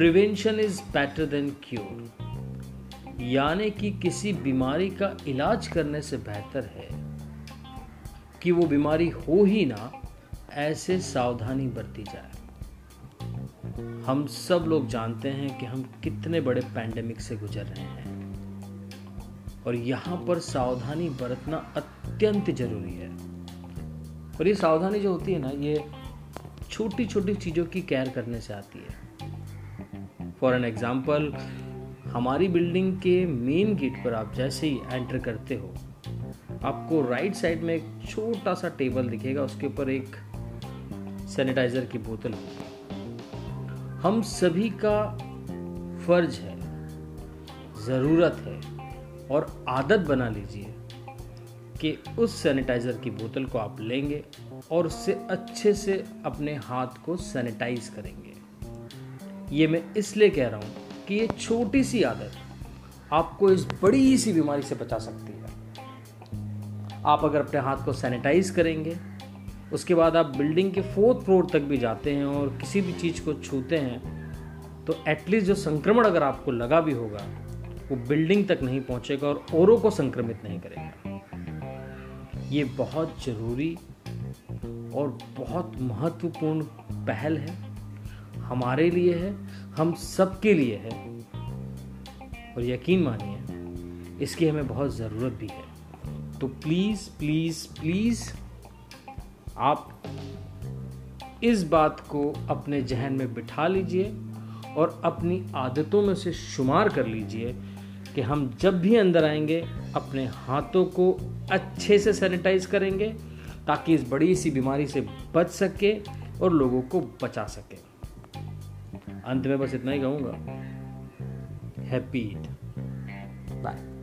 Prevention is better than cure यानी कि किसी बीमारी का इलाज करने से बेहतर है कि वो बीमारी हो ही ना, ऐसे सावधानी बरती जाए। हम सब लोग जानते हैं कि हम कितने बड़े पैंडेमिक से गुजर रहे हैं। और यहाँ पर सावधानी बरतना अत्यंत ज़रूरी है। और ये सावधानी जो होती है ना, ये छोटी छोटी चीज़ों की केयर करने से आती है। फॉर एन एग्ज़ाम्पल हमारी बिल्डिंग के मेन गेट पर आप जैसे ही एंटर करते हो, आपको राइट साइड में एक छोटा सा टेबल दिखेगा, उसके ऊपर एक सैनिटाइजर की बोतल होगी। हम सभी का फ़र्ज़ है, ज़रूरत है और आदत बना लीजिए कि उस सैनिटाइज़र की बोतल को आप लेंगे और उससे अच्छे से अपने हाथ को सैनिटाइज करेंगे। ये मैं इसलिए कह रहा हूँ कि ये छोटी सी आदत आपको इस बड़ी सी बीमारी से बचा सकती है। आप अगर अपने हाथ को सैनिटाइज करेंगे, उसके बाद आप बिल्डिंग के फोर्थ फ्लोर तक भी जाते हैं और किसी भी चीज़ को छूते हैं तो एटलीस्ट जो संक्रमण अगर आपको लगा भी होगा, वो बिल्डिंग तक नहीं पहुंचेगा और औरों को संक्रमित नहीं करेगा। ये बहुत ज़रूरी और बहुत महत्वपूर्ण पहल है। हमारे लिए है, हम सबके लिए है। और यकीन मानिए, इसकी हमें बहुत ज़रूरत भी है। तो प्लीज़ प्लीज़ प्लीज़ आप इस बात को अपने जहन में बिठा लीजिए और अपनी आदतों में से शुमार कर लीजिए कि हम जब भी अंदर आएँगे, अपने हाथों को अच्छे से सैनिटाइज करेंगे ताकि इस बड़ी सी बीमारी से बच सके और लोगों को बचा सके। अंत में बस इतना ही कहूँगा। Happy Eid bye